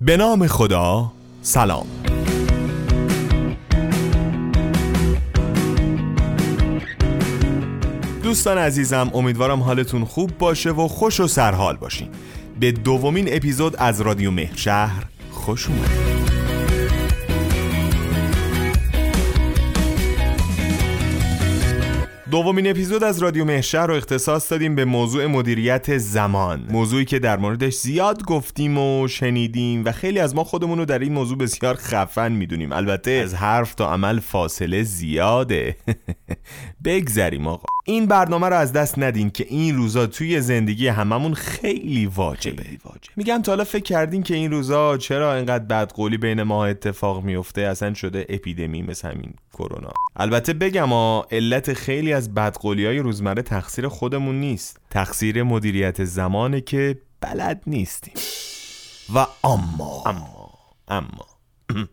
به نام خدا سلام. دوستان عزیزم امیدوارم حالتون خوب باشه و خوش و سرحال باشین. به دومین اپیزود از رادیو مهرشهر خوش اومدید. دومین اپیزود از رادیو مهشهر رو اختصاص دادیم به موضوع مدیریت زمان. موضوعی که در موردش زیاد گفتیم و شنیدیم و خیلی از ما خودمون رو در این موضوع بسیار خفن می‌دونیم. البته از حرف تا عمل فاصله زیاده. بگذریم آقا. این برنامه رو از دست ندین که این روزا توی زندگی هممون خیلی واجبه. میگم تا حالا فکر کردین که این روزا چرا اینقدر بدقولی بین ما اتفاق میفته؟ اصلا شده اپیدمی مثل همین کرونا. البته بگم ها علت خیلی از بدقولی های روزمره تقصیر خودمون نیست. تقصیر مدیریت زمانه که بلد نیستیم. و اما اما. اما.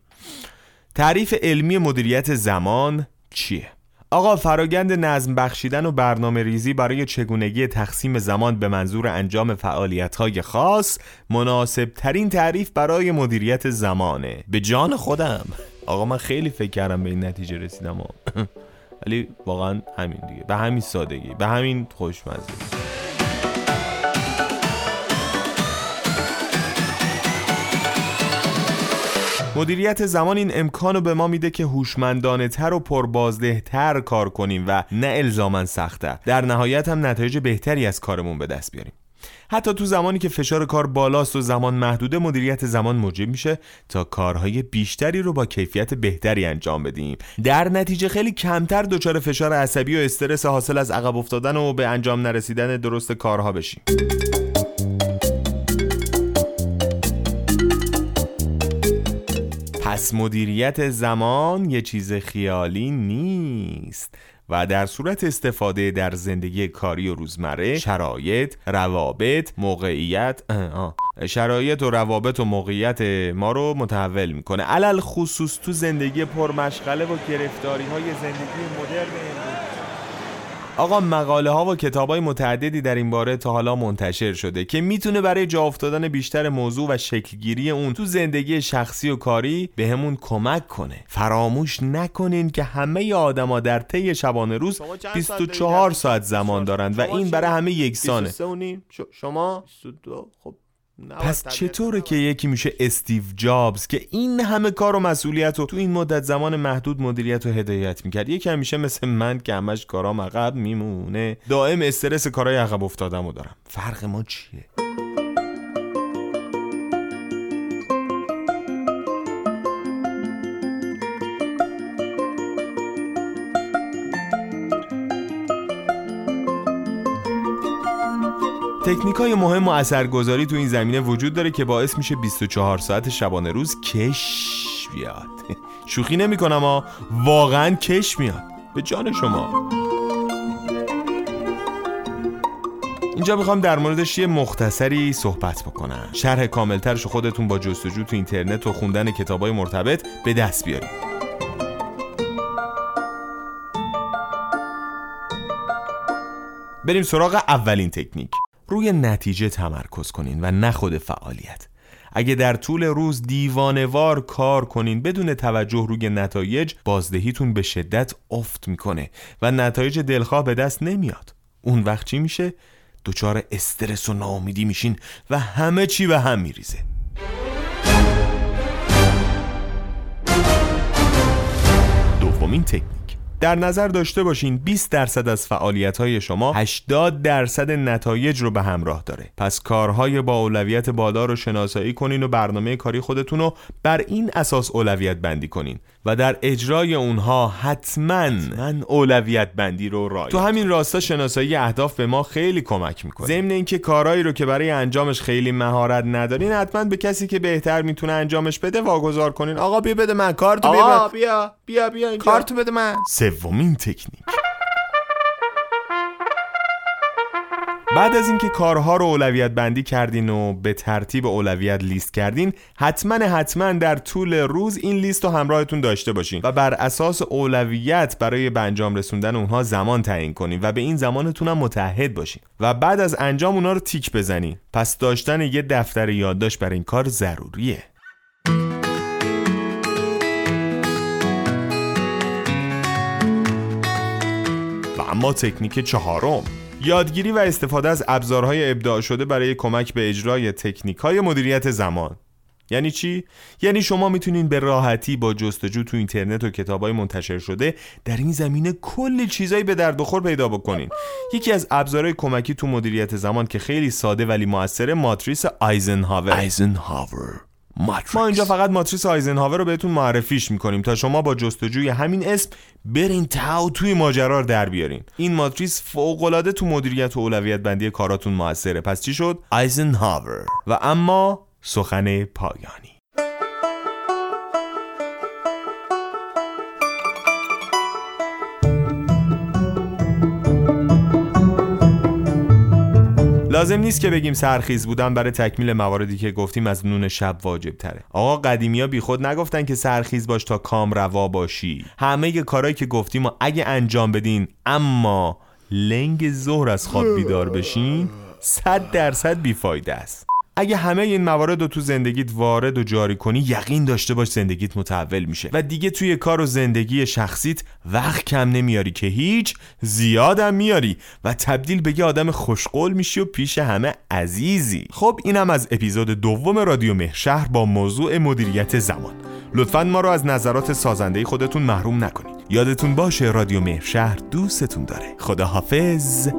تعریف علمی مدیریت زمان چیه؟ آقا فراگند نظم بخشیدن و برنامه ریزی برای چگونگی تقسیم زمان به منظور انجام فعالیت های خاص مناسب ترین تعریف برای مدیریت زمانه. به جان خودم. آقا من خیلی فکر کردم به این نتیجه رسیدم ولی واقعا همین دیگه. به همین سادگی به همین خوشمزه. مدیریت زمان این امکان رو به ما میده که هوشمندانه تر و پربازده تر کار کنیم و نه الزامن سخته. در نهایت هم نتایج بهتری از کارمون به دست بیاریم. حتی تو زمانی که فشار کار بالاست و زمان محدوده مدیریت زمان موجب میشه تا کارهای بیشتری رو با کیفیت بهتری انجام بدیم. در نتیجه خیلی کمتر دچار فشار عصبی و استرس حاصل از عقب افتادن و به انجام نرسیدن درست کارها بشیم. پس مدیریت زمان یه چیز خیالی نیست و در صورت استفاده در زندگی کاری و روزمره شرایط، روابط، موقعیت شرایط و روابط و موقعیت ما رو متحول می‌کنه. علل خصوص تو زندگی پرمشغله و گرفتاری های زندگی مدرن. آقا مقاله ها و کتاب های متعددی در این باره تا حالا منتشر شده که می‌تونه برای جا افتادن بیشتر موضوع و شکلگیری اون تو زندگی شخصی و کاری بهمون کمک کنه. فراموش نکنین که همه آدما در طی شبانه روز 24 ساعت زمان دارند و این برای همه یکسانه شما؟ خب پس چطوره که یکی میشه استیو جابز که این همه کار و مسئولیت رو تو این مدت زمان محدود مدیریت و هدایت می‌کرد؟ یکی همیشه مثل من که همش کارام عقب میمونه. دائم استرس کارهای عقب افتادم دارم. فرق ما چیه؟ تکنیک های مهم و اثرگذاری تو این زمینه وجود داره که باعث میشه 24 ساعت شبانه روز کش بیاد. شوخی نمی کنم ها واقعا کش میاد. به جان شما. اینجا می‌خوام در موردش یه مختصری صحبت بکنم. شرح کاملترش خودتون با جستجو تو اینترنت و خوندن کتابای مرتبط به دست بیارید. بریم سراغ اولین تکنیک. روی نتیجه تمرکز کنین و نه خود فعالیت. اگه در طول روز دیوانوار کار کنین بدون توجه روی نتایج بازدهیتون به شدت افت می‌کنه و نتایج دلخواه به دست نمیاد. اون وقت چی میشه؟ دچار استرس و ناامیدی میشین و همه چی به هم میریزه. دومین تکنیک. در نظر داشته باشین 20 درصد از فعالیت های شما 80 درصد نتایج رو به همراه داره. پس کارهای با اولویت بالا رو شناسایی کنین و برنامه کاری خودتون رو بر این اساس اولویت بندی کنین و در اجرای اونها حتما من اولویت بندی رو رای تو همین راستا شناسایی اهداف به ما خیلی کمک می‌کنه. ضمن اینکه کارهایی رو که برای انجامش خیلی مهارت ندارین حتما به کسی که بهتر می‌تونه انجامش بده واگذار کنین. آقا بیا بده من. کارتو بیا بیا بیا بیا کارتو بده من. سومین تکنیک. بعد از اینکه کارها رو اولویت بندی کردین و به ترتیب اولویت لیست کردین حتما حتما در طول روز این لیست رو همراهتون داشته باشین و بر اساس اولویت برای به انجام رسوندن اونها زمان تعیین کنین و به این زمانتون هم متحد باشین و بعد از انجام اونها رو تیک بزنین. پس داشتن یه دفتر یادداشت برای این کار ضروریه. اما تکنیک چهارم. یادگیری و استفاده از ابزارهای ابداع شده برای کمک به اجرای تکنیک های مدیریت زمان. یعنی چی؟ یعنی شما می‌تونین به راحتی با جستجو تو اینترنت و کتابای منتشر شده در این زمینه کلی چیزایی به درد بخور پیدا بکنین. یکی از ابزارهای کمکی تو مدیریت زمان که خیلی ساده ولی موثره ماتریس آیزنهاور. آیزنهاور. ما اینجا فقط ماتریس آیزنهاور رو بهتون معرفیش می‌کنیم تا شما با جستجوی همین اسم برین تاو توی ماجرا رو در بیارین. این ماتریس فوق تو مدیریت و اولویت بندی کاراتون موثره. پس چی شد؟ آیزنهاور. و اما سخن پایانی. لازم نیست که بگیم سرخیز بودن برای تکمیل مواردی که گفتیم از نون شب واجب تره آقا قدیمی بی خود نگفتن که سرخیز باش تا کام روا باشی. همه کارهایی که گفتیم و اگه انجام بدین اما لنگ ظهر از خواب بیدار بشین صد درصد بیفایده است. اگه همه این موارد رو تو زندگیت وارد و جاری کنی یقین داشته باش زندگیت متحول میشه. و دیگه توی کار و زندگی شخصیت وقت کم نمیاری که هیچ زیادم میاری. و تبدیل به یه آدم خوشقول میشی و پیش همه عزیزی. خب اینم از اپیزود دوم رادیو مهشهر با موضوع مدیریت زمان. لطفا ما رو از نظرات سازنده خودتون محروم نکنید. یادتون باشه رادیو مهرشهر دوستتون داره. خدا حافظ